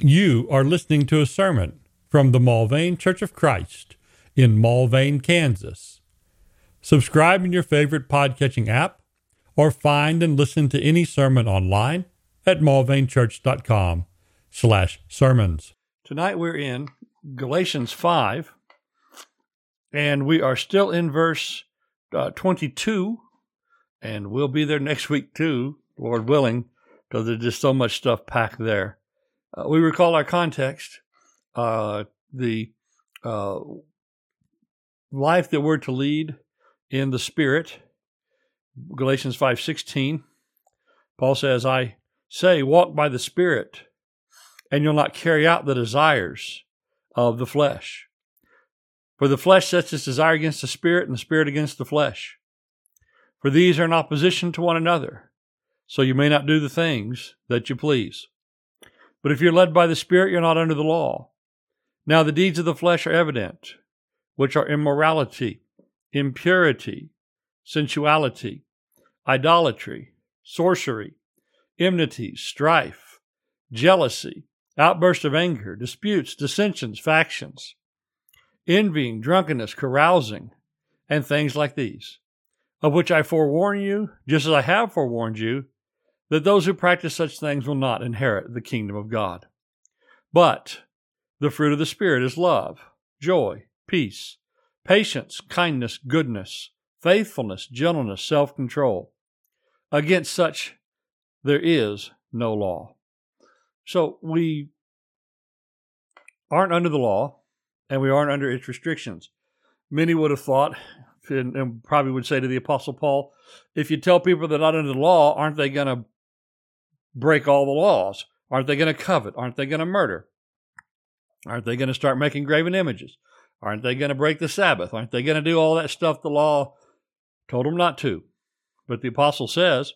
You are listening to a sermon from the Mulvane Church of Christ in Mulvane, Kansas. Subscribe in your favorite podcatching app or find and listen to any sermon online at mulvanechurch.com slash sermons. Tonight we're in Galatians 5, and we are still in verse uh, 22, and we'll be there next week too, Lord willing, because there's just so much stuff packed there. Uh, we recall our context, uh, the uh, life that we're to lead in the Spirit. Galatians 5:16. Paul says, "I say, walk by the Spirit, and you'll not carry out the desires of the flesh. For the flesh sets its desire against the Spirit, and the Spirit against the flesh. For these are in opposition to one another, so you may not do the things that you please." But if you're led by the Spirit, you're not under the law. Now the deeds of the flesh are evident, which are immorality, impurity, sensuality, idolatry, sorcery, enmity, strife, jealousy, outburst of anger, disputes, dissensions, factions, envying, drunkenness, carousing, and things like these, of which I forewarn you, just as I have forewarned you, that those who practice such things will not inherit the kingdom of God. But the fruit of the Spirit is love, joy, peace, patience, kindness, goodness, faithfulness, gentleness, self control. Against such there is no law. So we aren't under the law and we aren't under its restrictions. Many would have thought, and, and probably would say to the Apostle Paul, if you tell people they're not under the law, aren't they going to break all the laws? Aren't they going to covet? Aren't they going to murder? Aren't they going to start making graven images? Aren't they going to break the Sabbath? Aren't they going to do all that stuff the law told them not to? But the apostle says,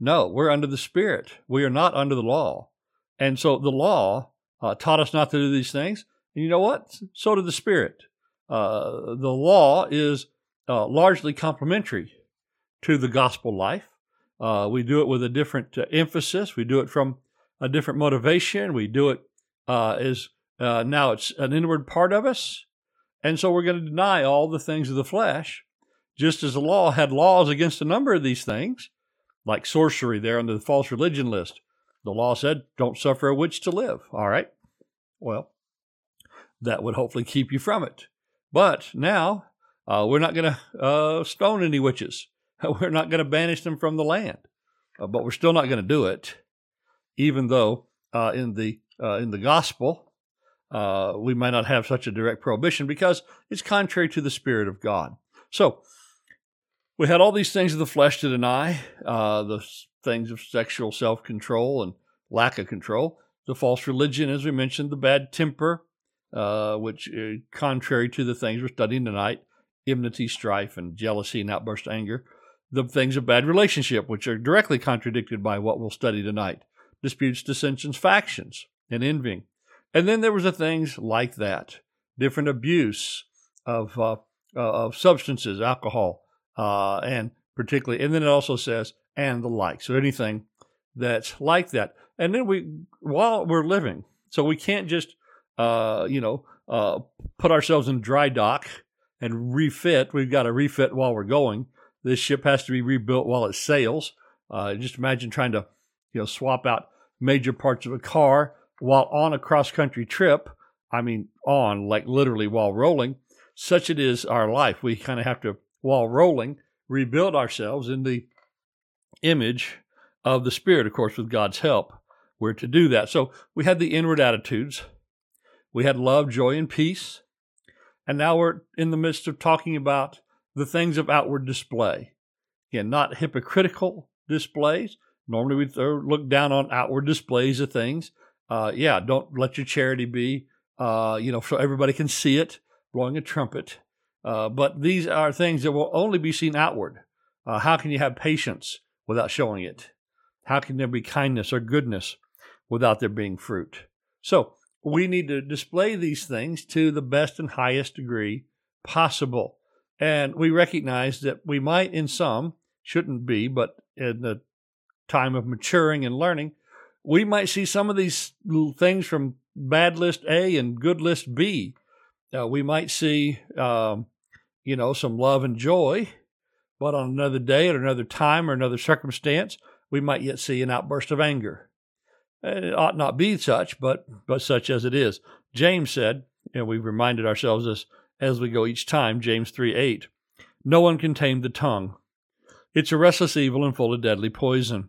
no, we're under the Spirit. We are not under the law. And so the law uh, taught us not to do these things. And you know what? So did the Spirit. Uh, the law is uh, largely complementary to the gospel life. Uh, we do it with a different uh, emphasis. We do it from a different motivation. We do it uh, as uh, now it's an inward part of us. And so we're going to deny all the things of the flesh, just as the law had laws against a number of these things, like sorcery there under the false religion list. The law said, don't suffer a witch to live. All right. Well, that would hopefully keep you from it. But now uh, we're not going to uh, stone any witches. We're not going to banish them from the land, uh, but we're still not going to do it, even though uh, in the uh, in the gospel uh, we might not have such a direct prohibition because it's contrary to the spirit of God. So we had all these things of the flesh to deny, uh, the things of sexual self control and lack of control, the false religion, as we mentioned, the bad temper, uh, which contrary to the things we're studying tonight, enmity, strife, and jealousy and outburst anger the things of bad relationship, which are directly contradicted by what we'll study tonight disputes, dissensions, factions, and envying. And then there was the things like that different abuse of, uh, uh, of substances, alcohol, uh, and particularly, and then it also says, and the like. So anything that's like that. And then we, while we're living, so we can't just, uh, you know, uh, put ourselves in dry dock and refit. We've got to refit while we're going. This ship has to be rebuilt while it sails. Uh, just imagine trying to, you know, swap out major parts of a car while on a cross country trip. I mean, on like literally while rolling. Such it is our life. We kind of have to, while rolling, rebuild ourselves in the image of the Spirit, of course, with God's help. We're to do that. So we had the inward attitudes. We had love, joy, and peace. And now we're in the midst of talking about the things of outward display. Again, not hypocritical displays. Normally we look down on outward displays of things. Uh, yeah, don't let your charity be, uh, you know, so everybody can see it, blowing a trumpet. Uh, but these are things that will only be seen outward. Uh, how can you have patience without showing it? How can there be kindness or goodness without there being fruit? So we need to display these things to the best and highest degree possible. And we recognize that we might, in some, shouldn't be, but in the time of maturing and learning, we might see some of these things from bad list A and good list B. Uh, we might see, um, you know, some love and joy, but on another day, at another time, or another circumstance, we might yet see an outburst of anger. It ought not be such, but but such as it is. James said, and we've reminded ourselves this as we go each time. James three eight, no one can tame the tongue. It's a restless evil and full of deadly poison.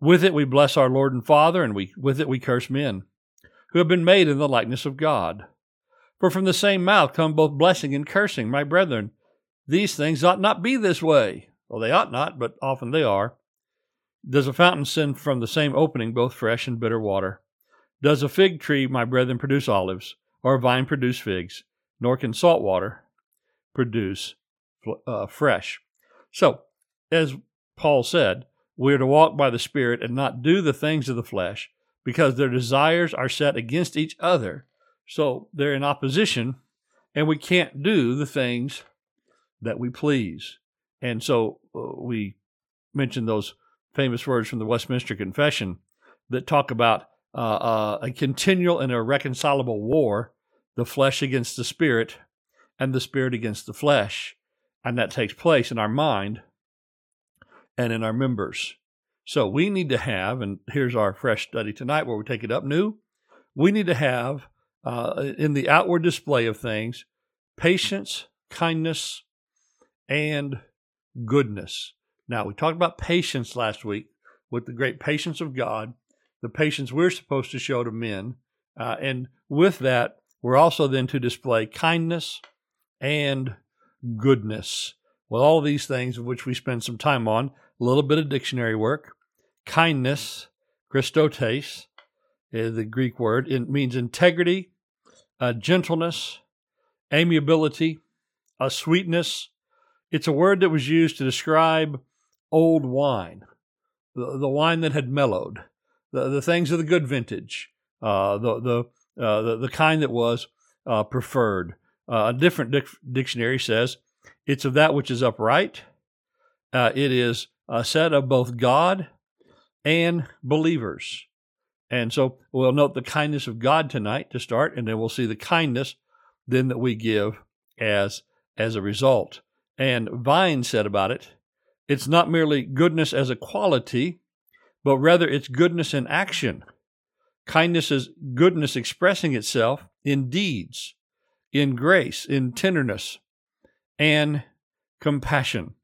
With it we bless our Lord and Father, and we with it we curse men, who have been made in the likeness of God. For from the same mouth come both blessing and cursing. My brethren, these things ought not be this way. Well, they ought not, but often they are. Does a fountain send from the same opening both fresh and bitter water? Does a fig tree, my brethren, produce olives, or a vine produce figs? Nor can salt water produce uh, fresh. So, as Paul said, we are to walk by the Spirit and not do the things of the flesh, because their desires are set against each other. So they're in opposition, and we can't do the things that we please. And so uh, we mentioned those famous words from the Westminster Confession that talk about uh, uh, a continual and irreconcilable war, the flesh against the spirit, and the spirit against the flesh. And that takes place in our mind and in our members. So we need to have, and here's our fresh study tonight where we take it up new. We need to have, uh, in the outward display of things, patience, kindness, and goodness. Now, we talked about patience last week with the great patience of God, the patience we're supposed to show to men. Uh, and with that, we're also then to display kindness and goodness. Well, all these things of which we spend some time on, a little bit of dictionary work. Kindness, chrestotes, is the Greek word. It means integrity, uh, gentleness, amiability, a sweetness. It's a word that was used to describe old wine, the, the wine that had mellowed, the, the things of the good vintage, uh, the, the, uh, the, the, kind that was uh, preferred. Uh, a different dic- dictionary says it's of that which is upright. Uh, it is uh, said of both God and believers. And so we'll note the kindness of God tonight to start, and then we'll see the kindness then that we give as as a result. And Vine said about it, it's not merely goodness as a quality, but rather it's goodness in action. Kindness is goodness expressing itself in deeds, in grace, in tenderness, and compassion.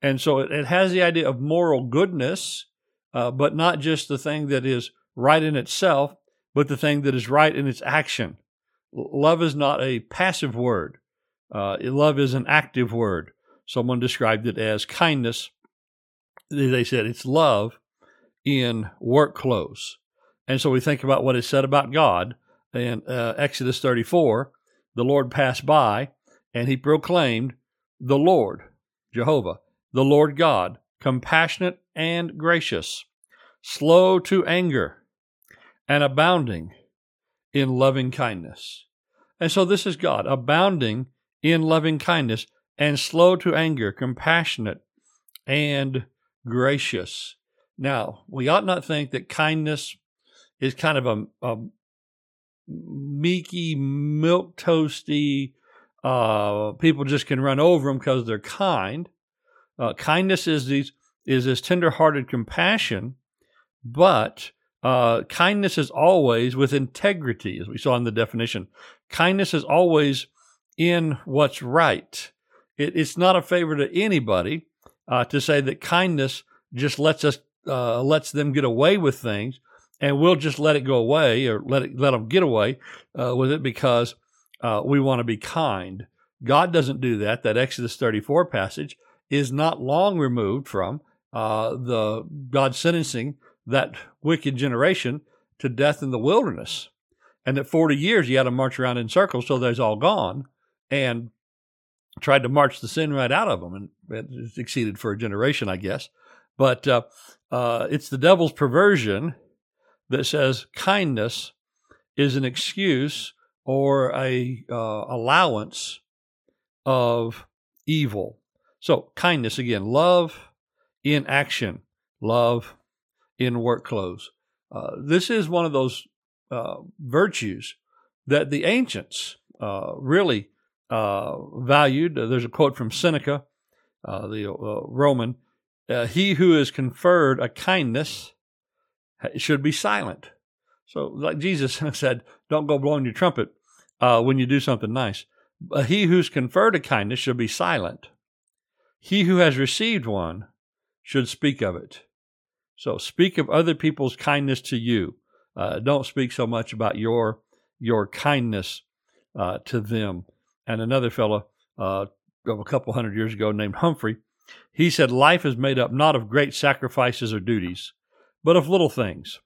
And so it, has the idea of moral goodness, uh, but not just the thing that is right in itself, but the thing that is right in its action. Love is not a passive word. Uh, love is an active word. Someone described it as kindness. They said it's love in work clothes. And so we think about what is said about God in uh, Exodus 34. The Lord passed by and he proclaimed, The Lord, Jehovah, the Lord God, compassionate and gracious, slow to anger, and abounding in loving kindness. And so this is God, abounding in loving kindness and slow to anger, compassionate and gracious. Now, we ought not think that kindness is kind of a, a meeky, milk toasty, uh, people just can run over them because they're kind. Uh, kindness is these is this tenderhearted compassion, but uh, kindness is always with integrity, as we saw in the definition. Kindness is always in what's right. It, it's not a favor to anybody uh, to say that kindness just lets us uh, lets them get away with things, and we'll just let it go away or let it let them get away uh, with it because uh, we want to be kind. God doesn't do that. That Exodus 34 passage is not long removed from uh, the God sentencing that wicked generation to death in the wilderness. And that 40 years you had to march around in circles till they's all gone and tried to march the sin right out of them. And it succeeded for a generation, I guess. But uh, uh, it's the devil's perversion that says kindness is an excuse or a uh, allowance of evil. So, kindness again, love in action, love in work clothes. Uh, this is one of those uh, virtues that the ancients uh, really uh, valued. there's a quote from Seneca, uh, the Roman He who is conferred a kindness should be silent. So, like Jesus said, don't go blowing your trumpet when you do something nice. he who's conferred a kindness should be silent. He who has received one should speak of it. So speak of other people's kindness to you. Uh, don't speak so much about your your kindness uh, to them. And another fellow uh, of a couple hundred years ago named Humphrey, he said, "Life is made up not of great sacrifices or duties, but of little things,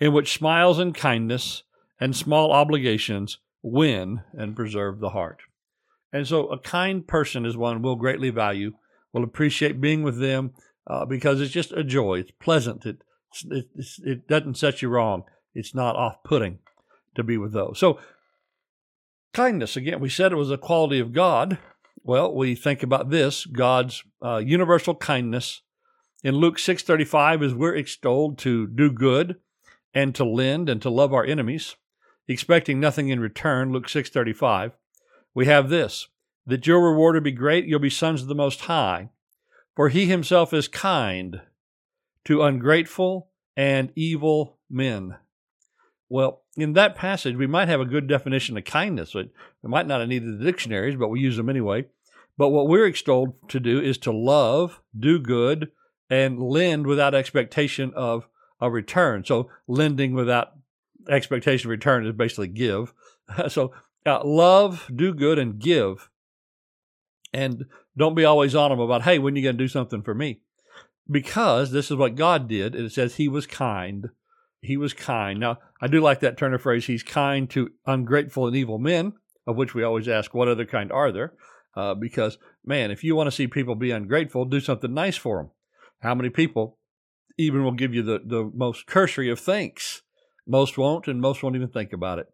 in which smiles and kindness and small obligations win and preserve the heart." And so, a kind person is one we'll greatly value. We'll appreciate being with them uh, because it's just a joy. It's pleasant. It, it, it doesn't set you wrong. It's not off putting to be with those. So, kindness, again, we said it was a quality of God. Well, we think about this God's uh, universal kindness. In Luke 6:35 as we're extolled to do good and to lend and to love our enemies, expecting nothing in return, Luke 6:35. We have this, that your reward will be great, you'll be sons of the most high. For he himself is kind to ungrateful and evil men. Well, in that passage, we might have a good definition of kindness. We might not have needed the dictionaries, but we use them anyway. But what we're extolled to do is to love, do good, and lend without expectation of a return. So, lending without expectation of return is basically give. so, uh, love, do good, and give. And don't be always on them about, hey, when are you going to do something for me? Because this is what God did. It says he was kind. He was kind. Now, I do like that turn of phrase. He's kind to ungrateful and evil men, of which we always ask, what other kind are there? Uh, because, man, if you want to see people be ungrateful, do something nice for them. How many people even will give you the, the most cursory of thanks? Most won't, and most won't even think about it.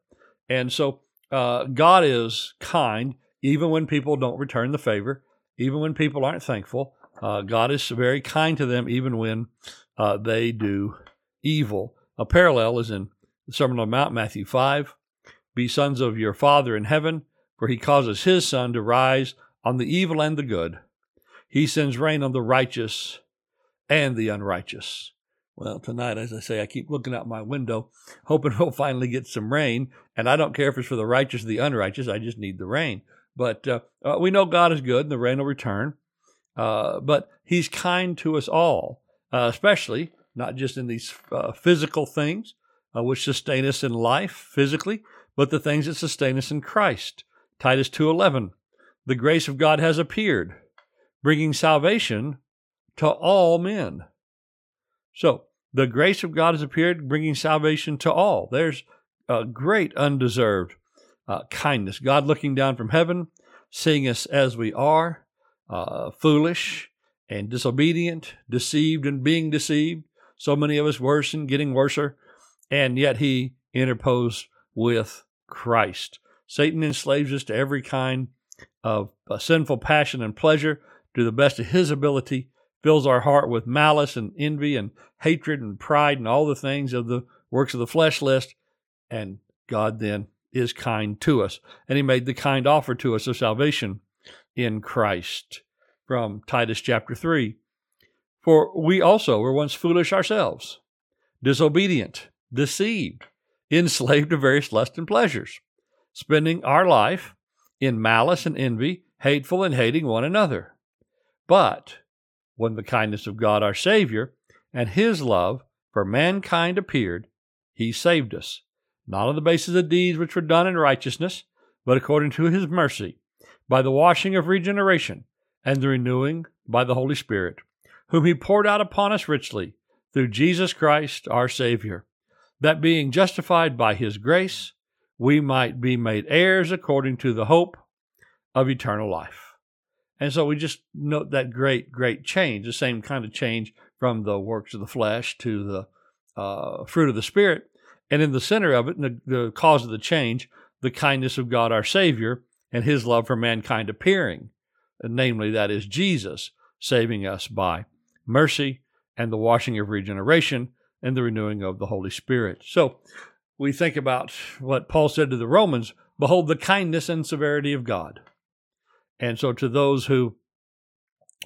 And so, uh, God is kind, even when people don't return the favor even when people aren't thankful. Uh, God is very kind to them, even when uh, they do evil. A parallel is in the Sermon on the Mount, Matthew 5. Be sons of your Father in heaven, for he causes his sun to rise on the evil and the good. He sends rain on the righteous and the unrighteous. Well, tonight, as I say, I keep looking out my window, hoping we'll finally get some rain. And I don't care if it's for the righteous or the unrighteous, I just need the rain. But uh, uh, we know God is good and the rain will return. Uh, but He's kind to us all, uh, especially not just in these uh, physical things which sustain us in life physically, but the things that sustain us in Christ. Titus 2:11, the grace of God has appeared, bringing salvation to all men. So the grace of God has appeared, bringing salvation to all. There's a great undeserved uh, kindness. God looking down from heaven, seeing us as we are, uh, foolish and disobedient, deceived and being deceived. So many of us worse and getting worser. And yet he interposed with Christ. Satan enslaves us to every kind of uh, sinful passion and pleasure to the best of his ability, fills our heart with malice and envy and hatred and pride and all the things of the works of the flesh list. And God then is kind to us. And he made the kind offer to us of salvation in Christ from Titus chapter 3. For we also were once foolish ourselves, disobedient, deceived, enslaved to various lusts and pleasures, spending our life in malice and envy, hateful and hating one another. But when the kindness of God our Savior and his love for mankind appeared, he saved us not on the basis of deeds which were done in righteousness, but according to his mercy, by the washing of regeneration and the renewing by the Holy Spirit, whom he poured out upon us richly through Jesus Christ our Savior, that being justified by his grace, we might be made heirs according to the hope of eternal life. And so we just note that great, great change, the same kind of change from the works of the flesh to the uh, fruit of the Spirit and in the center of it, the, the cause of the change, the kindness of God our Savior and his love for mankind appearing. And namely, that is Jesus saving us by mercy and the washing of regeneration and the renewing of the Holy Spirit. So we think about what Paul said to the Romans Behold the kindness and severity of God. And so to those who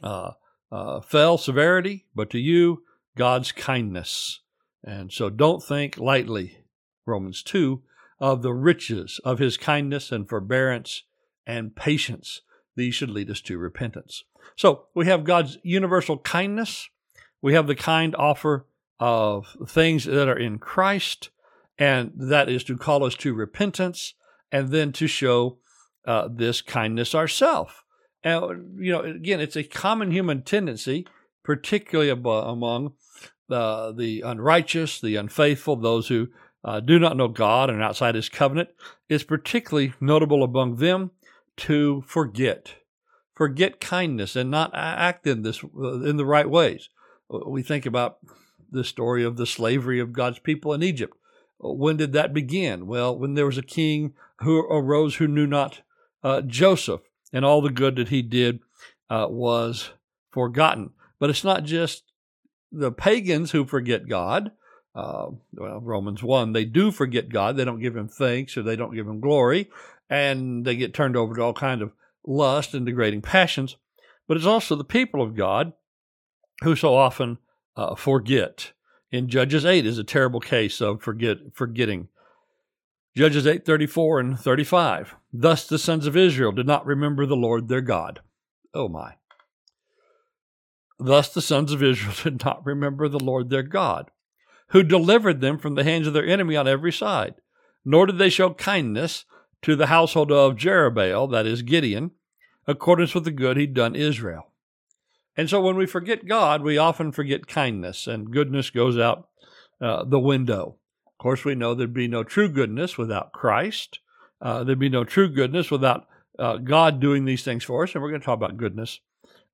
uh, uh, fell, severity, but to you, God's kindness. And so don't think lightly, Romans 2, of the riches of his kindness and forbearance and patience. These should lead us to repentance. So we have God's universal kindness. We have the kind offer of things that are in Christ, and that is to call us to repentance and then to show uh, this kindness ourselves. And, you know, again, it's a common human tendency, particularly among uh, the unrighteous, the unfaithful, those who uh, do not know God and outside his covenant. It's particularly notable among them to forget, forget kindness and not act in this uh, in the right ways. Uh, we think about the story of the slavery of God's people in Egypt. Uh, when did that begin? Well, when there was a king who arose who knew not uh, Joseph, and all the good that he did uh, was forgotten. But it's not just the pagans who forget God. Uh, well, Romans 1, they do forget God. They don't give him thanks or they don't give him glory and they get turned over to all kind of lust and degrading passions. But it's also the people of God who so often uh, forget. In Judges 8 is a terrible case of forget forgetting. Judges 8:34 and 35. Thus the sons of Israel did not remember the Lord their God. Oh my. Thus the sons of Israel did not remember the Lord their God, who delivered them from the hands of their enemy on every side. Nor did they show kindness to the household of Jerubbaal, that is Gideon, accordance with the good he'd done Israel. And so when we forget God, we often forget kindness, and goodness goes out uh, the window. Course, we know there'd be no true goodness without Christ. Uh, there'd be no true goodness without uh, God doing these things for us. And we're going to talk about goodness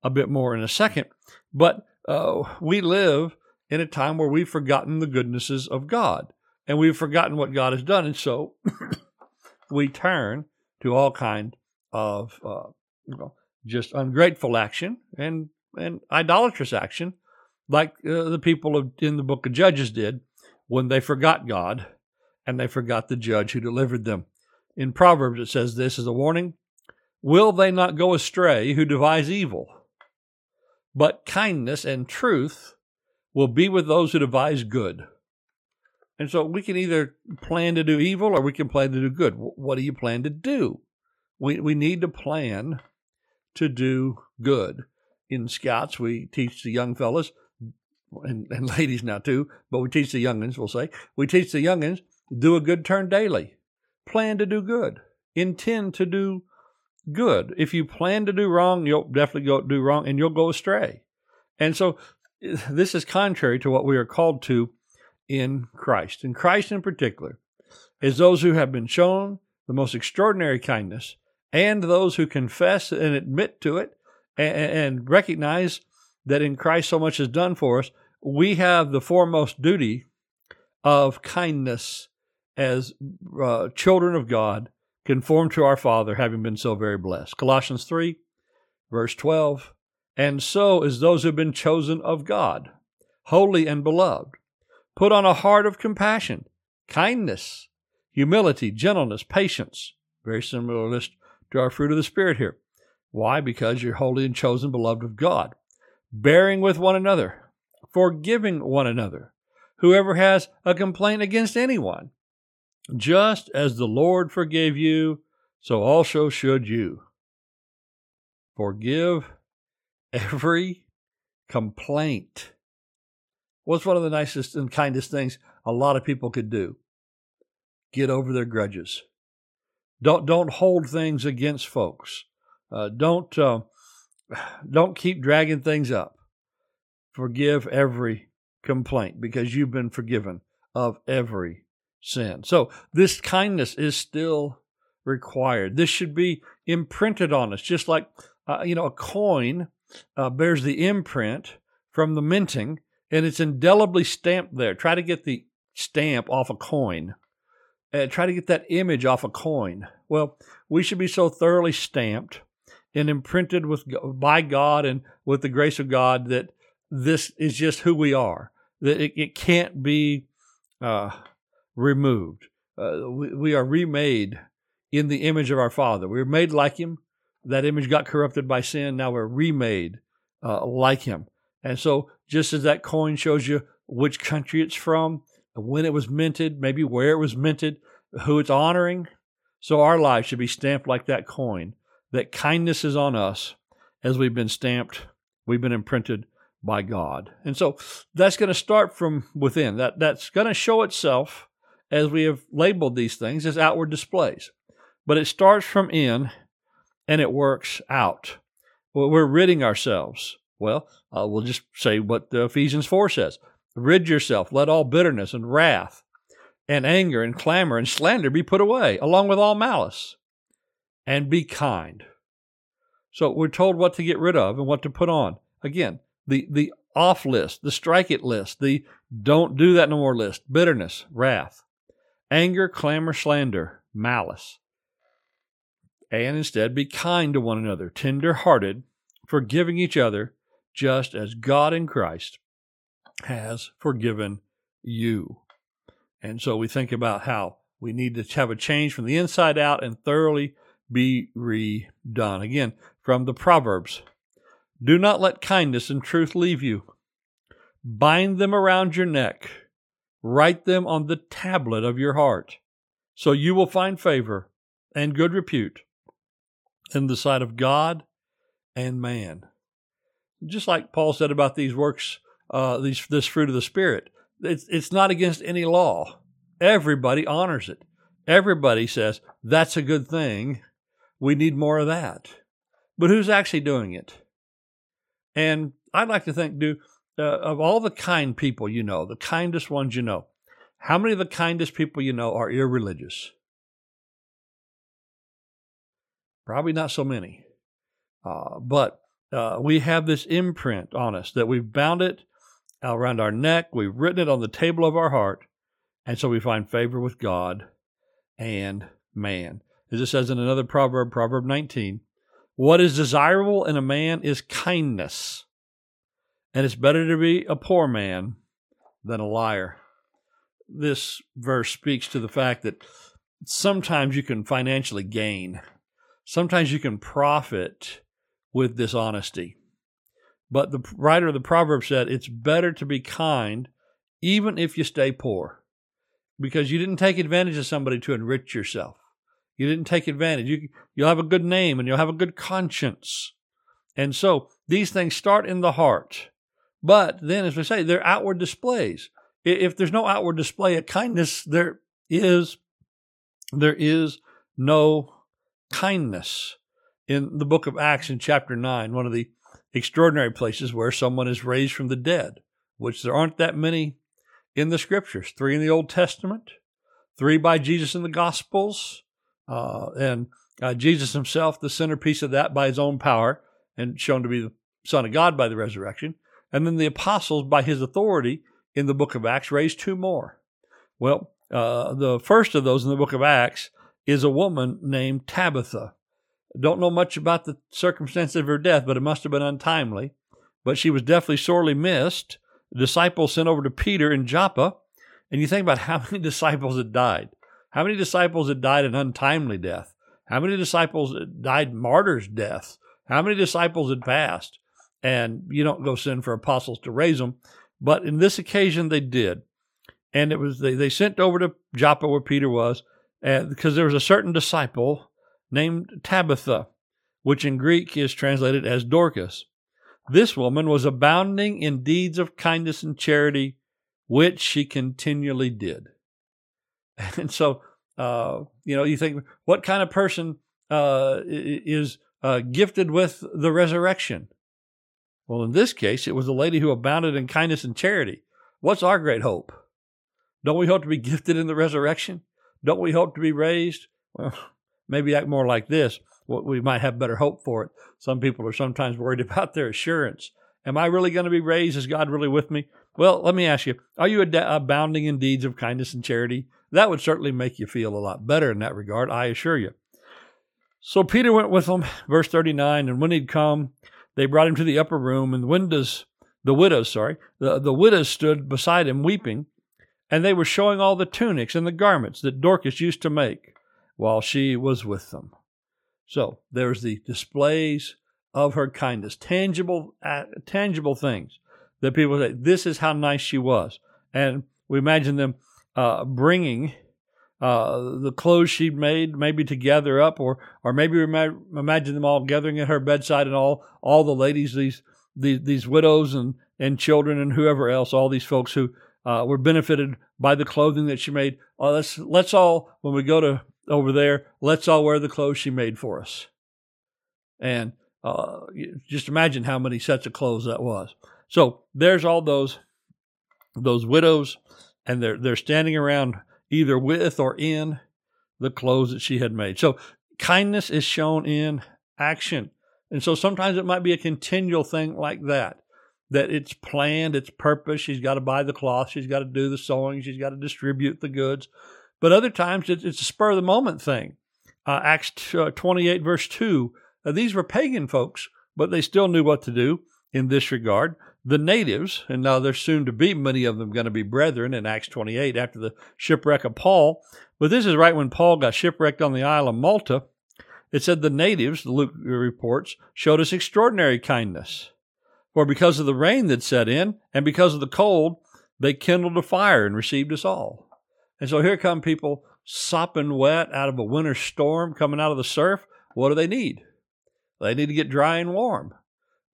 a bit more in a second. But uh, we live in a time where we've forgotten the goodnesses of God and we've forgotten what God has done. And so we turn to all kind of uh, you know, just ungrateful action and and idolatrous action, like uh, the people of, in the book of Judges did when they forgot God and they forgot the judge who delivered them. In Proverbs, it says this as a warning Will they not go astray who devise evil? But kindness and truth will be with those who devise good. And so we can either plan to do evil or we can plan to do good. What do you plan to do? We, we need to plan to do good. In Scouts, we teach the young fellas, and, and ladies now too, but we teach the youngins, we'll say, we teach the youngins, do a good turn daily. Plan to do good. Intend to do good. If you plan to do wrong, you'll definitely go do wrong and you'll go astray. And so this is contrary to what we are called to in Christ. In Christ in particular, is those who have been shown the most extraordinary kindness and those who confess and admit to it and, and recognize that in Christ so much is done for us, we have the foremost duty of kindness as uh, children of God, conformed to our Father, having been so very blessed. Colossians 3, verse 12. And so is those who have been chosen of God, holy and beloved. Put on a heart of compassion, kindness, humility, gentleness, patience. Very similar list to our fruit of the Spirit here. Why? Because you're holy and chosen, beloved of God. Bearing with one another, forgiving one another. Whoever has a complaint against anyone, just as the Lord forgave you, so also should you. Forgive every complaint. What's one of the nicest and kindest things a lot of people could do? Get over their grudges. Don't don't hold things against folks. Uh, don't uh, don't keep dragging things up. Forgive every complaint because you've been forgiven of every sin. So this kindness is still required. This should be imprinted on us, just like uh, you know a coin uh, bears the imprint from the minting and it's indelibly stamped there. Try to get the stamp off a coin. and try to get that image off a coin. Well, we should be so thoroughly stamped and imprinted with by God and with the grace of God that this is just who we are. that it, it can't be uh, removed. Uh, we, we are remade in the image of our Father. We were made like Him. That image got corrupted by sin. Now we're remade uh, like Him. And so, just as that coin shows you which country it's from, when it was minted, maybe where it was minted, who it's honoring, so our lives should be stamped like that coin. That kindness is on us as we've been stamped, we've been imprinted by God. And so that's going to start from within. That that's going to show itself as we have labeled these things as outward displays. But it starts from in and it works out. We're ridding ourselves. Well, uh, we'll just say what Ephesians 4 says Rid yourself, let all bitterness and wrath and anger and clamor and slander be put away, along with all malice, and be kind. So we're told what to get rid of and what to put on. Again, the, the off list, the strike it list, the don't do that no more list, bitterness, wrath, anger, clamor, slander, malice. And instead be kind to one another, tender hearted, forgiving each other, just as God in Christ has forgiven you. And so we think about how we need to have a change from the inside out and thoroughly be redone. Again, from the Proverbs Do not let kindness and truth leave you. Bind them around your neck, write them on the tablet of your heart, so you will find favor and good repute in the sight of God and man. Just like Paul said about these works uh, these, this fruit of the Spirit. It's, it's not against any law. Everybody honors it. Everybody says, that's a good thing. We need more of that. But who's actually doing it? And I'd like to think, do uh, of all the kind people you know, the kindest ones you know, how many of the kindest people you know are irreligious? Probably not so many. Uh, but uh, we have this imprint on us that we've bound it around our neck. We've written it on the table of our heart. And so we find favor with God and man. As it says in another proverb, Proverb 19, what is desirable in a man is kindness. And it's better to be a poor man than a liar. This verse speaks to the fact that sometimes you can financially gain, sometimes you can profit with dishonesty. But the writer of the proverb said it's better to be kind even if you stay poor because you didn't take advantage of somebody to enrich yourself. You didn't take advantage. You, you'll have a good name and you'll have a good conscience. And so these things start in the heart. But then, as we say, they're outward displays. If there's no outward display of kindness, there is there is no kindness. In the book of Acts in chapter 9, one of the extraordinary places where someone is raised from the dead, which there aren't that many in the scriptures three in the Old Testament, three by Jesus in the Gospels, uh, and uh, Jesus himself, the centerpiece of that by his own power and shown to be the Son of God by the resurrection. And then the apostles, by his authority in the book of Acts, raised two more. Well, uh, the first of those in the book of Acts is a woman named Tabitha. Don't know much about the circumstances of her death, but it must have been untimely. But she was definitely sorely missed. Disciples sent over to Peter in Joppa, and you think about how many disciples had died. How many disciples had died an untimely death? How many disciples died martyrs' deaths? How many disciples had passed? And you don't go send for apostles to raise them, but in this occasion they did. And it was they, they sent over to Joppa where Peter was, and, because there was a certain disciple named Tabitha, which in Greek is translated as Dorcas. This woman was abounding in deeds of kindness and charity, which she continually did. And so, uh, you know, you think, what kind of person uh, is uh, gifted with the resurrection? Well, in this case, it was a lady who abounded in kindness and charity. What's our great hope? Don't we hope to be gifted in the resurrection? Don't we hope to be raised? Well, maybe act more like this, we might have better hope for it. Some people are sometimes worried about their assurance. Am I really going to be raised? Is God really with me? Well, let me ask you are you abounding in deeds of kindness and charity? That would certainly make you feel a lot better in that regard, I assure you. So Peter went with them, verse 39, and when he'd come, they brought him to the upper room, and the windows the widows, sorry, the, the widows stood beside him weeping, and they were showing all the tunics and the garments that Dorcas used to make while she was with them. So there's the displays of her kindness, tangible, uh, tangible things that people say, this is how nice she was. And we imagine them uh, bringing uh, the clothes she'd made, maybe to gather up, or or maybe imagine them all gathering at her bedside, and all all the ladies, these these, these widows and and children and whoever else, all these folks who uh, were benefited by the clothing that she made. Uh, let's let's all when we go to over there, let's all wear the clothes she made for us. And uh, just imagine how many sets of clothes that was. So there's all those those widows, and they're they're standing around either with or in the clothes that she had made. So kindness is shown in action. And so sometimes it might be a continual thing like that, that it's planned, it's purpose. She's got to buy the cloth, she's got to do the sewing, she's got to distribute the goods. But other times it's, a spur of the moment thing. Uh, Acts uh, 28, verse 2. Uh, these were pagan folks, but they still knew what to do in this regard the natives, and now there's soon to be many of them going to be brethren in Acts 28 after the shipwreck of Paul. But this is right when Paul got shipwrecked on the isle of Malta. It said the natives, Luke reports, showed us extraordinary kindness. For because of the rain that set in and because of the cold, they kindled a fire and received us all. And so here come people sopping wet out of a winter storm coming out of the surf. What do they need? They need to get dry and warm.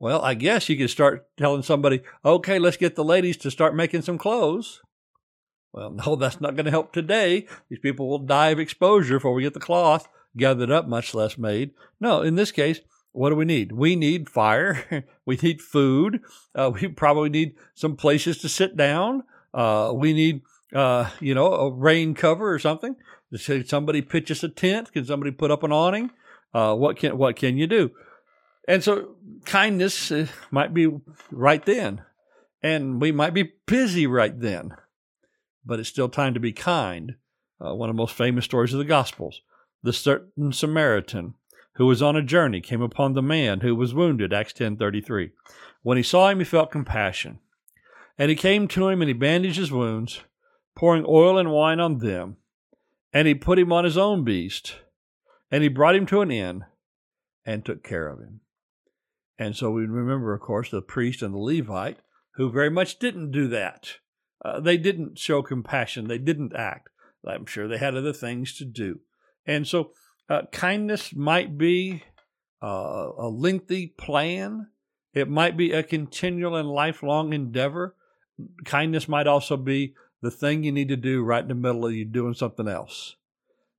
Well, I guess you could start telling somebody, okay, let's get the ladies to start making some clothes. Well, no, that's not going to help today. These people will die of exposure before we get the cloth gathered up, much less made. No, in this case, what do we need? We need fire. we need food. Uh, we probably need some places to sit down. Uh, we need, uh, you know, a rain cover or something. Can somebody pitch us a tent? Can somebody put up an awning? Uh, what can what can you do? And so kindness uh, might be right then, and we might be busy right then, but it's still time to be kind. Uh, one of the most famous stories of the Gospels the certain Samaritan who was on a journey came upon the man who was wounded, Acts 10.33. When he saw him, he felt compassion. And he came to him and he bandaged his wounds, pouring oil and wine on them. And he put him on his own beast, and he brought him to an inn and took care of him. And so we remember, of course, the priest and the Levite who very much didn't do that. Uh, they didn't show compassion. They didn't act. I'm sure they had other things to do. And so uh, kindness might be uh, a lengthy plan. It might be a continual and lifelong endeavor. Kindness might also be the thing you need to do right in the middle of you doing something else.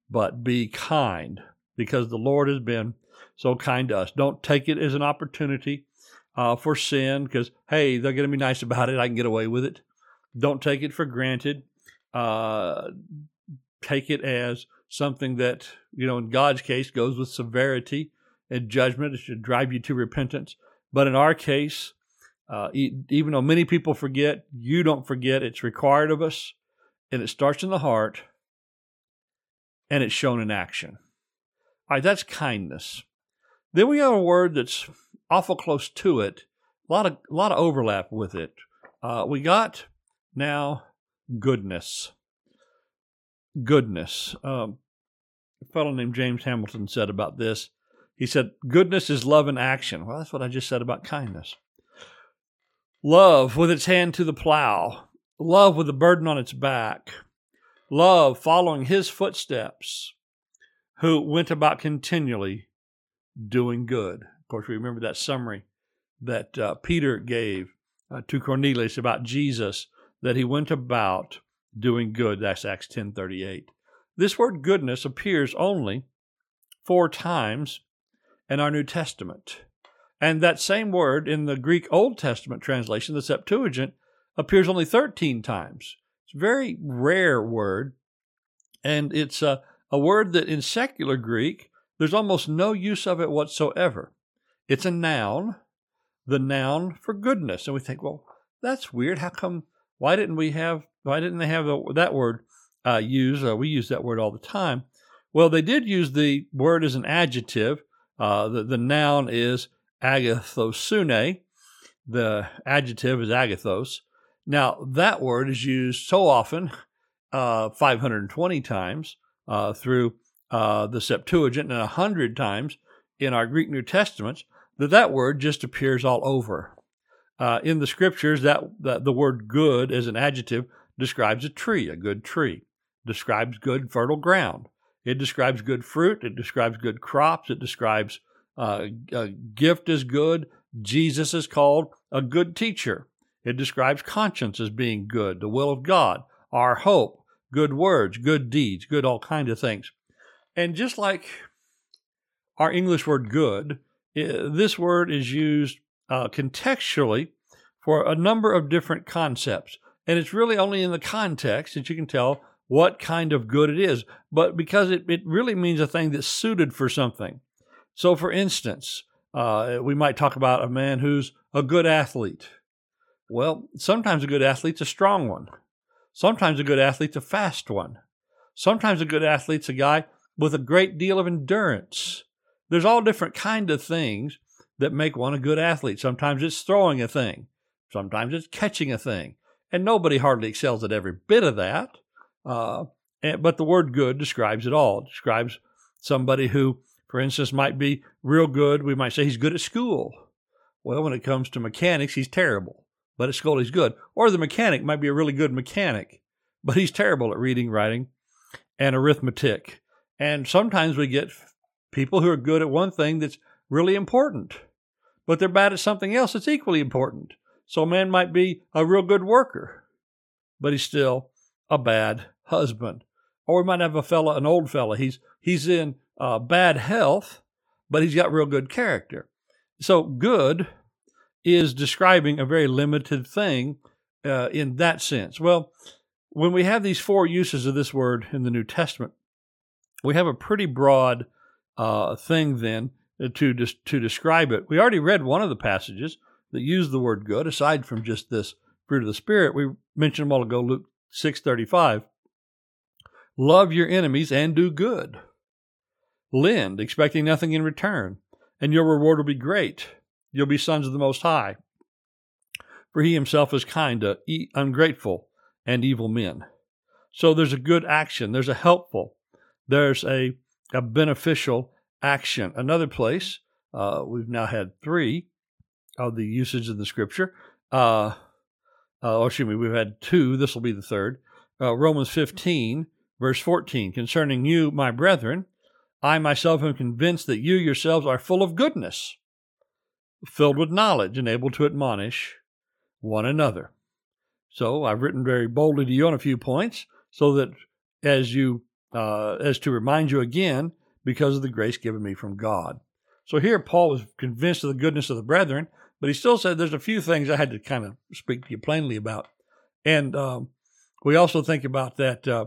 But be kind because the Lord has been so kind to us. Don't take it as an opportunity uh, for sin because, hey, they're going to be nice about it. I can get away with it. Don't take it for granted. Uh, take it as something that, you know, in God's case goes with severity and judgment. It should drive you to repentance. But in our case, uh, even though many people forget, you don't forget. It's required of us, and it starts in the heart, and it's shown in action. All right, that's kindness. Then we have a word that's awful close to it, a lot of a lot of overlap with it. Uh, we got now goodness. Goodness. Um, a fellow named James Hamilton said about this. He said, "Goodness is love in action." Well, that's what I just said about kindness. Love with its hand to the plow. Love with a burden on its back. Love following his footsteps, who went about continually doing good. Of course, we remember that summary that uh, Peter gave uh, to Cornelius about Jesus, that he went about doing good. That's Acts 10.38. This word goodness appears only four times in our New Testament. And that same word in the Greek Old Testament translation, the Septuagint, appears only 13 times. It's a very rare word, and it's a, a word that in secular Greek there's almost no use of it whatsoever. It's a noun, the noun for goodness. And we think, well, that's weird. How come? Why didn't we have? Why didn't they have that word uh, used? Uh, we use that word all the time. Well, they did use the word as an adjective. Uh, the, the noun is agathosune. The adjective is agathos. Now, that word is used so often, uh, 520 times uh, through uh, the Septuagint and a 100 times in our Greek New Testaments, that that word just appears all over. Uh, in the scriptures, that, that the word good as an adjective describes a tree, a good tree, describes good fertile ground. It describes good fruit. It describes good crops. It describes uh, a gift is good. Jesus is called a good teacher. It describes conscience as being good, the will of God, our hope, good words, good deeds, good all kinds of things. And just like our English word good, this word is used uh, contextually for a number of different concepts. And it's really only in the context that you can tell what kind of good it is, but because it, it really means a thing that's suited for something. So, for instance, uh, we might talk about a man who's a good athlete. Well, sometimes a good athlete's a strong one. Sometimes a good athlete's a fast one. Sometimes a good athlete's a guy with a great deal of endurance. There's all different kind of things that make one a good athlete. Sometimes it's throwing a thing. Sometimes it's catching a thing. And nobody hardly excels at every bit of that. Uh, and, but the word good describes it all. It describes somebody who for instance, might be real good. We might say he's good at school. Well, when it comes to mechanics, he's terrible, but at school he's good. Or the mechanic might be a really good mechanic, but he's terrible at reading, writing, and arithmetic. And sometimes we get people who are good at one thing that's really important, but they're bad at something else that's equally important. So a man might be a real good worker, but he's still a bad husband. Or we might have a fella, an old fella. He's he's in uh, bad health, but he's got real good character. So, good is describing a very limited thing uh, in that sense. Well, when we have these four uses of this word in the New Testament, we have a pretty broad uh, thing then to to describe it. We already read one of the passages that use the word good, aside from just this fruit of the spirit. We mentioned a while ago, Luke six thirty five. Love your enemies and do good. Lend, expecting nothing in return, and your reward will be great. You'll be sons of the Most High. For he himself is kind to ungrateful and evil men. So there's a good action, there's a helpful, there's a, a beneficial action. Another place, uh, we've now had three of the usage in the scripture. Uh, uh, excuse me, we've had two. This will be the third. Uh, Romans 15, verse 14. Concerning you, my brethren, I myself am convinced that you yourselves are full of goodness, filled with knowledge, and able to admonish one another. So I've written very boldly to you on a few points, so that as you uh, as to remind you again, because of the grace given me from God. So here Paul was convinced of the goodness of the brethren, but he still said there's a few things I had to kind of speak to you plainly about. And um, we also think about that uh,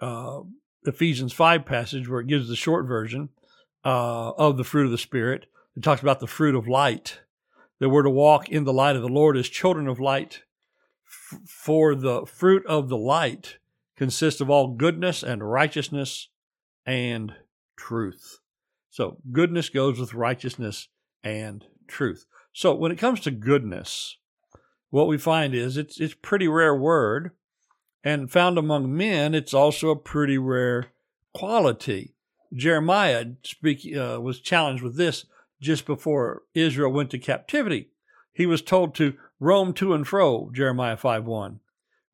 uh, Ephesians 5 passage where it gives the short version uh, of the fruit of the Spirit. It talks about the fruit of light, that we're to walk in the light of the Lord as children of light. F- for the fruit of the light consists of all goodness and righteousness and truth. So, goodness goes with righteousness and truth. So, when it comes to goodness, what we find is it's it's pretty rare word and found among men, it's also a pretty rare quality. Jeremiah speak, uh, was challenged with this just before Israel went to captivity. He was told to roam to and fro, Jeremiah 5 1.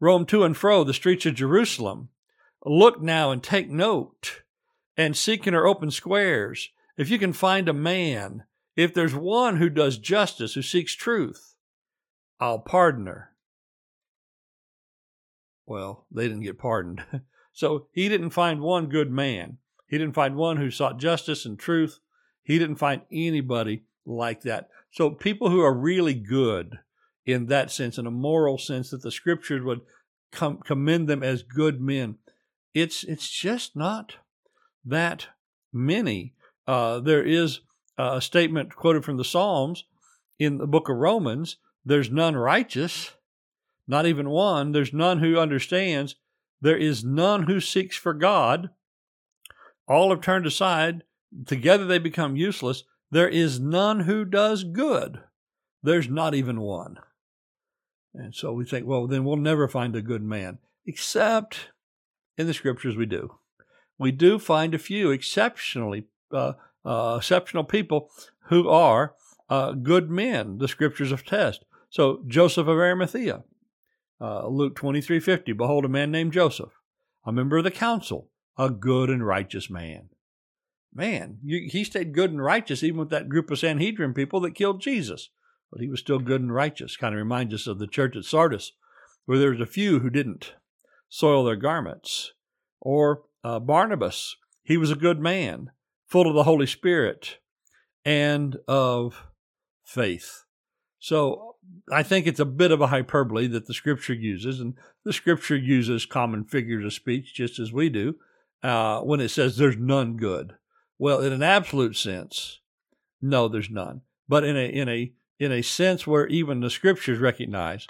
Roam to and fro the streets of Jerusalem. Look now and take note, and seek in her open squares. If you can find a man, if there's one who does justice, who seeks truth, I'll pardon her well, they didn't get pardoned. so he didn't find one good man. He didn't find one who sought justice and truth. He didn't find anybody like that. So people who are really good in that sense, in a moral sense, that the scriptures would com- commend them as good men, it's it's just not that many. Uh, there is a statement quoted from the Psalms in the book of Romans. There's none righteous not even one. There's none who understands. There is none who seeks for God. All have turned aside. Together they become useless. There is none who does good. there's not even one. And so we think, well, then we'll never find a good man, except in the scriptures we do. We do find a few exceptionally uh, uh, exceptional people who are uh, good men. The scriptures attest. So Joseph of Arimathea, uh, Luke twenty three fifty. Behold, a man named Joseph, a member of the council, a good and righteous man. Man, you, he stayed good and righteous even with that group of Sanhedrin people that killed Jesus but he was still good and righteous. Kind of reminds us of the church at Sardis, where there was a few who didn't soil their garments. Or uh, Barnabas, he was a good man, full of the Holy Spirit and of faith. So I think it's a bit of a hyperbole that the scripture uses, and the scripture uses common figures of speech just as we do uh, when it says there's none good. Well, in an absolute sense, no, there's none. But in a in a in a sense where even the scriptures recognize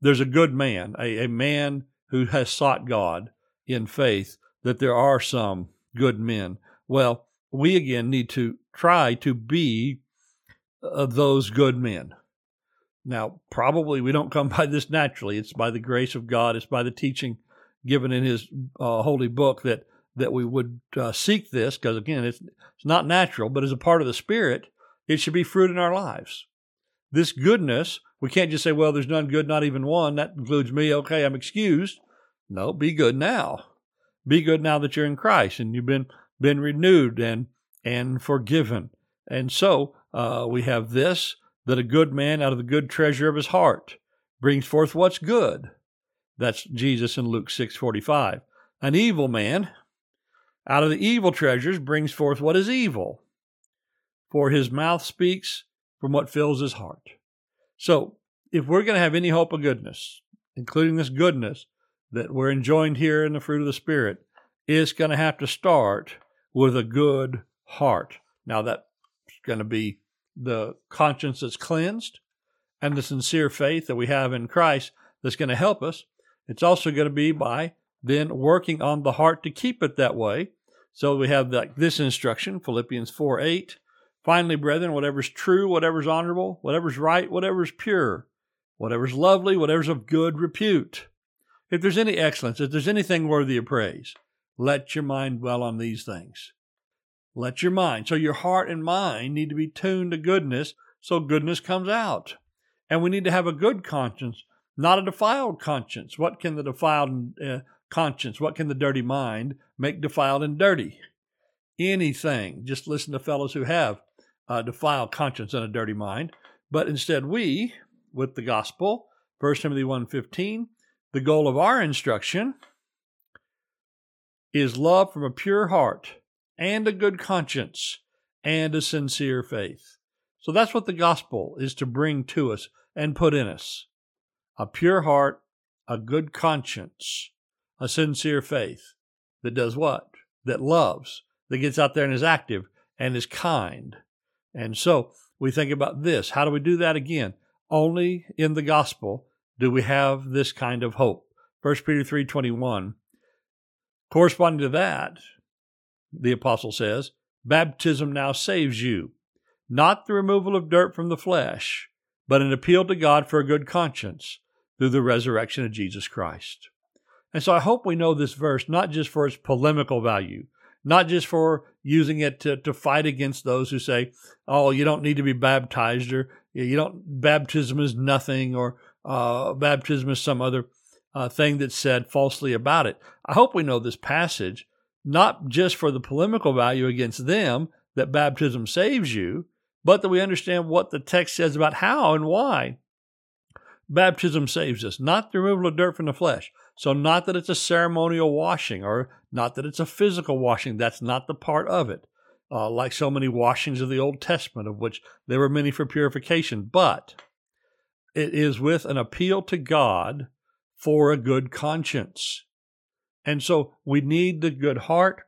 there's a good man, a, a man who has sought God in faith, that there are some good men. Well, we again need to try to be uh, those good men. Now, probably we don't come by this naturally. It's by the grace of God. It's by the teaching given in His uh, holy book that that we would uh, seek this. Because again, it's it's not natural, but as a part of the Spirit, it should be fruit in our lives this goodness, we can't just say, well, there's none good, not even one. That includes me. Okay, I'm excused. No, be good now. Be good now that you're in Christ and you've been been renewed and and forgiven. And so uh, we have this that a good man out of the good treasure of his heart brings forth what's good. That's Jesus in Luke six forty five. An evil man out of the evil treasures brings forth what is evil. For his mouth speaks from what fills his heart. So, if we're going to have any hope of goodness, including this goodness that we're enjoying here in the fruit of the Spirit, it's going to have to start with a good heart. Now, that's going to be the conscience that's cleansed and the sincere faith that we have in Christ that's going to help us. It's also going to be by then working on the heart to keep it that way. So we have like this instruction, Philippians 4 8. Finally, brethren, whatever's true, whatever's honorable, whatever's right, whatever's pure, whatever's lovely, whatever's of good repute. If there's any excellence, if there's anything worthy of praise, let your mind dwell on these things. Let your mind. So your heart and mind need to be tuned to goodness so goodness comes out. And we need to have a good conscience, not a defiled conscience. What can the defiled uh, conscience, what can the dirty mind make defiled and dirty? Anything. Just listen to fellows who have uh, defile conscience and a dirty mind, but instead we, with the gospel, 1 Timothy 1.15, the goal of our instruction is love from a pure heart and a good conscience and a sincere faith. So that's what the gospel is to bring to us and put in us. A pure heart, a good conscience, a sincere faith that does what? That loves, that gets out there and is active and is kind and so we think about this. How do we do that again? Only in the gospel do we have this kind of hope. 1 Peter 3:21 corresponding to that the apostle says baptism now saves you not the removal of dirt from the flesh but an appeal to God for a good conscience through the resurrection of Jesus Christ. And so I hope we know this verse not just for its polemical value not just for using it to, to fight against those who say, oh, you don't need to be baptized or you don't, baptism is nothing or uh, baptism is some other uh, thing that's said falsely about it. I hope we know this passage, not just for the polemical value against them that baptism saves you, but that we understand what the text says about how and why baptism saves us, not the removal of dirt from the flesh. So, not that it's a ceremonial washing or not that it's a physical washing. That's not the part of it. Uh, like so many washings of the Old Testament, of which there were many for purification. But it is with an appeal to God for a good conscience. And so we need the good heart,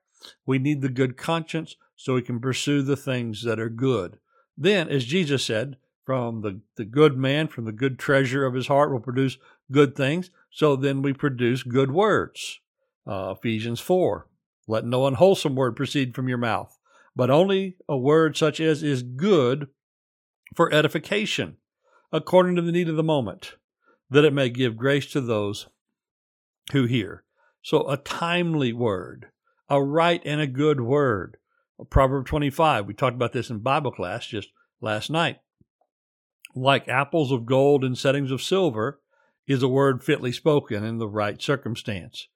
we need the good conscience so we can pursue the things that are good. Then, as Jesus said, from the, the good man, from the good treasure of his heart, will produce good things. So then we produce good words. Uh, Ephesians 4 Let no unwholesome word proceed from your mouth, but only a word such as is good for edification, according to the need of the moment, that it may give grace to those who hear. So a timely word, a right and a good word. Proverb 25, we talked about this in Bible class just last night. Like apples of gold in settings of silver is a word fitly spoken in the right circumstance.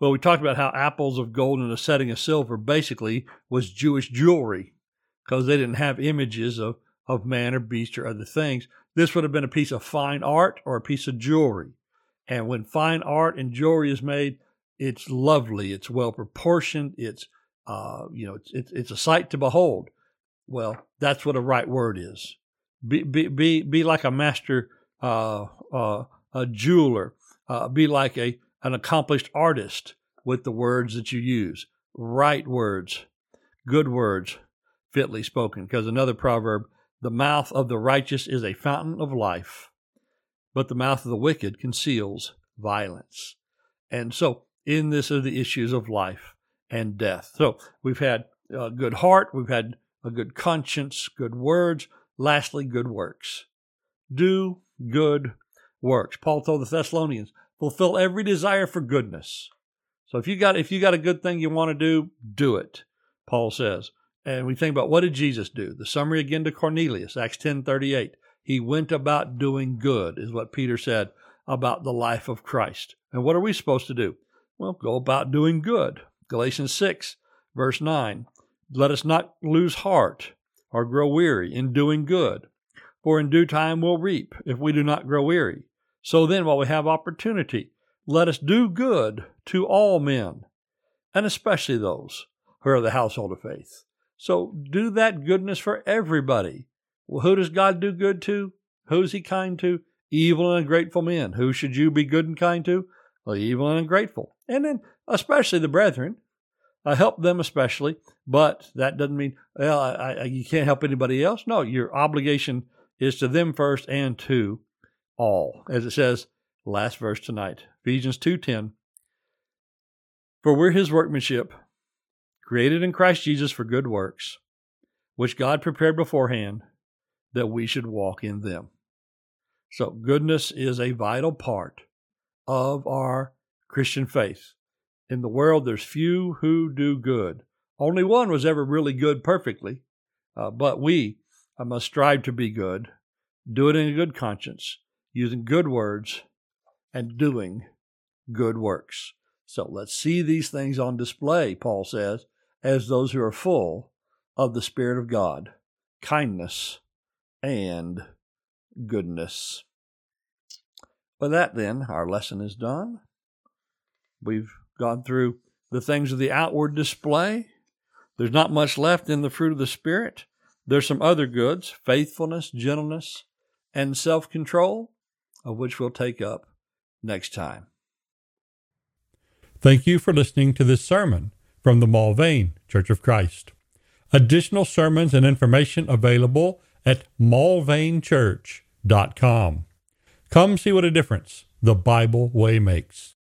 Well, we talked about how apples of gold in a setting of silver basically was Jewish jewelry because they didn't have images of, of man or beast or other things. This would have been a piece of fine art or a piece of jewelry. And when fine art and jewelry is made, it's lovely, it's well proportioned, it's uh, you know, it's, it's, it's a sight to behold. Well, that's what a right word is. Be be be, be like a master uh, uh, a jeweler. Uh, be like a an accomplished artist with the words that you use. Right words, good words, fitly spoken. Because another proverb: the mouth of the righteous is a fountain of life, but the mouth of the wicked conceals violence. And so, in this are the issues of life and death. So we've had a good heart, we've had a good conscience, good words, lastly, good works. Do good works. Paul told the Thessalonians, fulfill every desire for goodness. So if you got if you got a good thing you want to do, do it, Paul says. And we think about what did Jesus do? The summary again to Cornelius, Acts 10:38. He went about doing good, is what Peter said about the life of Christ. And what are we supposed to do? Well, go about doing good. Galatians 6, verse 9. Let us not lose heart or grow weary in doing good, for in due time we'll reap if we do not grow weary. So then, while we have opportunity, let us do good to all men, and especially those who are the household of faith. So do that goodness for everybody. Well, who does God do good to? Who's he kind to? Evil and ungrateful men. Who should you be good and kind to? Well, evil and ungrateful. And then especially the brethren. I help them especially, but that doesn't mean well I, I, you can't help anybody else. No, your obligation is to them first and to all, as it says last verse tonight, Ephesians two ten. For we're His workmanship, created in Christ Jesus for good works, which God prepared beforehand that we should walk in them. So goodness is a vital part of our Christian faith. In the world, there's few who do good. Only one was ever really good perfectly. Uh, but we must strive to be good, do it in a good conscience, using good words, and doing good works. So let's see these things on display, Paul says, as those who are full of the Spirit of God, kindness, and goodness. With that, then, our lesson is done. We've gone through the things of the outward display. There's not much left in the fruit of the Spirit. There's some other goods faithfulness, gentleness, and self control, of which we'll take up next time. Thank you for listening to this sermon from the Mulvane Church of Christ. Additional sermons and information available at mulvanechurch.com. Come see what a difference the Bible way makes.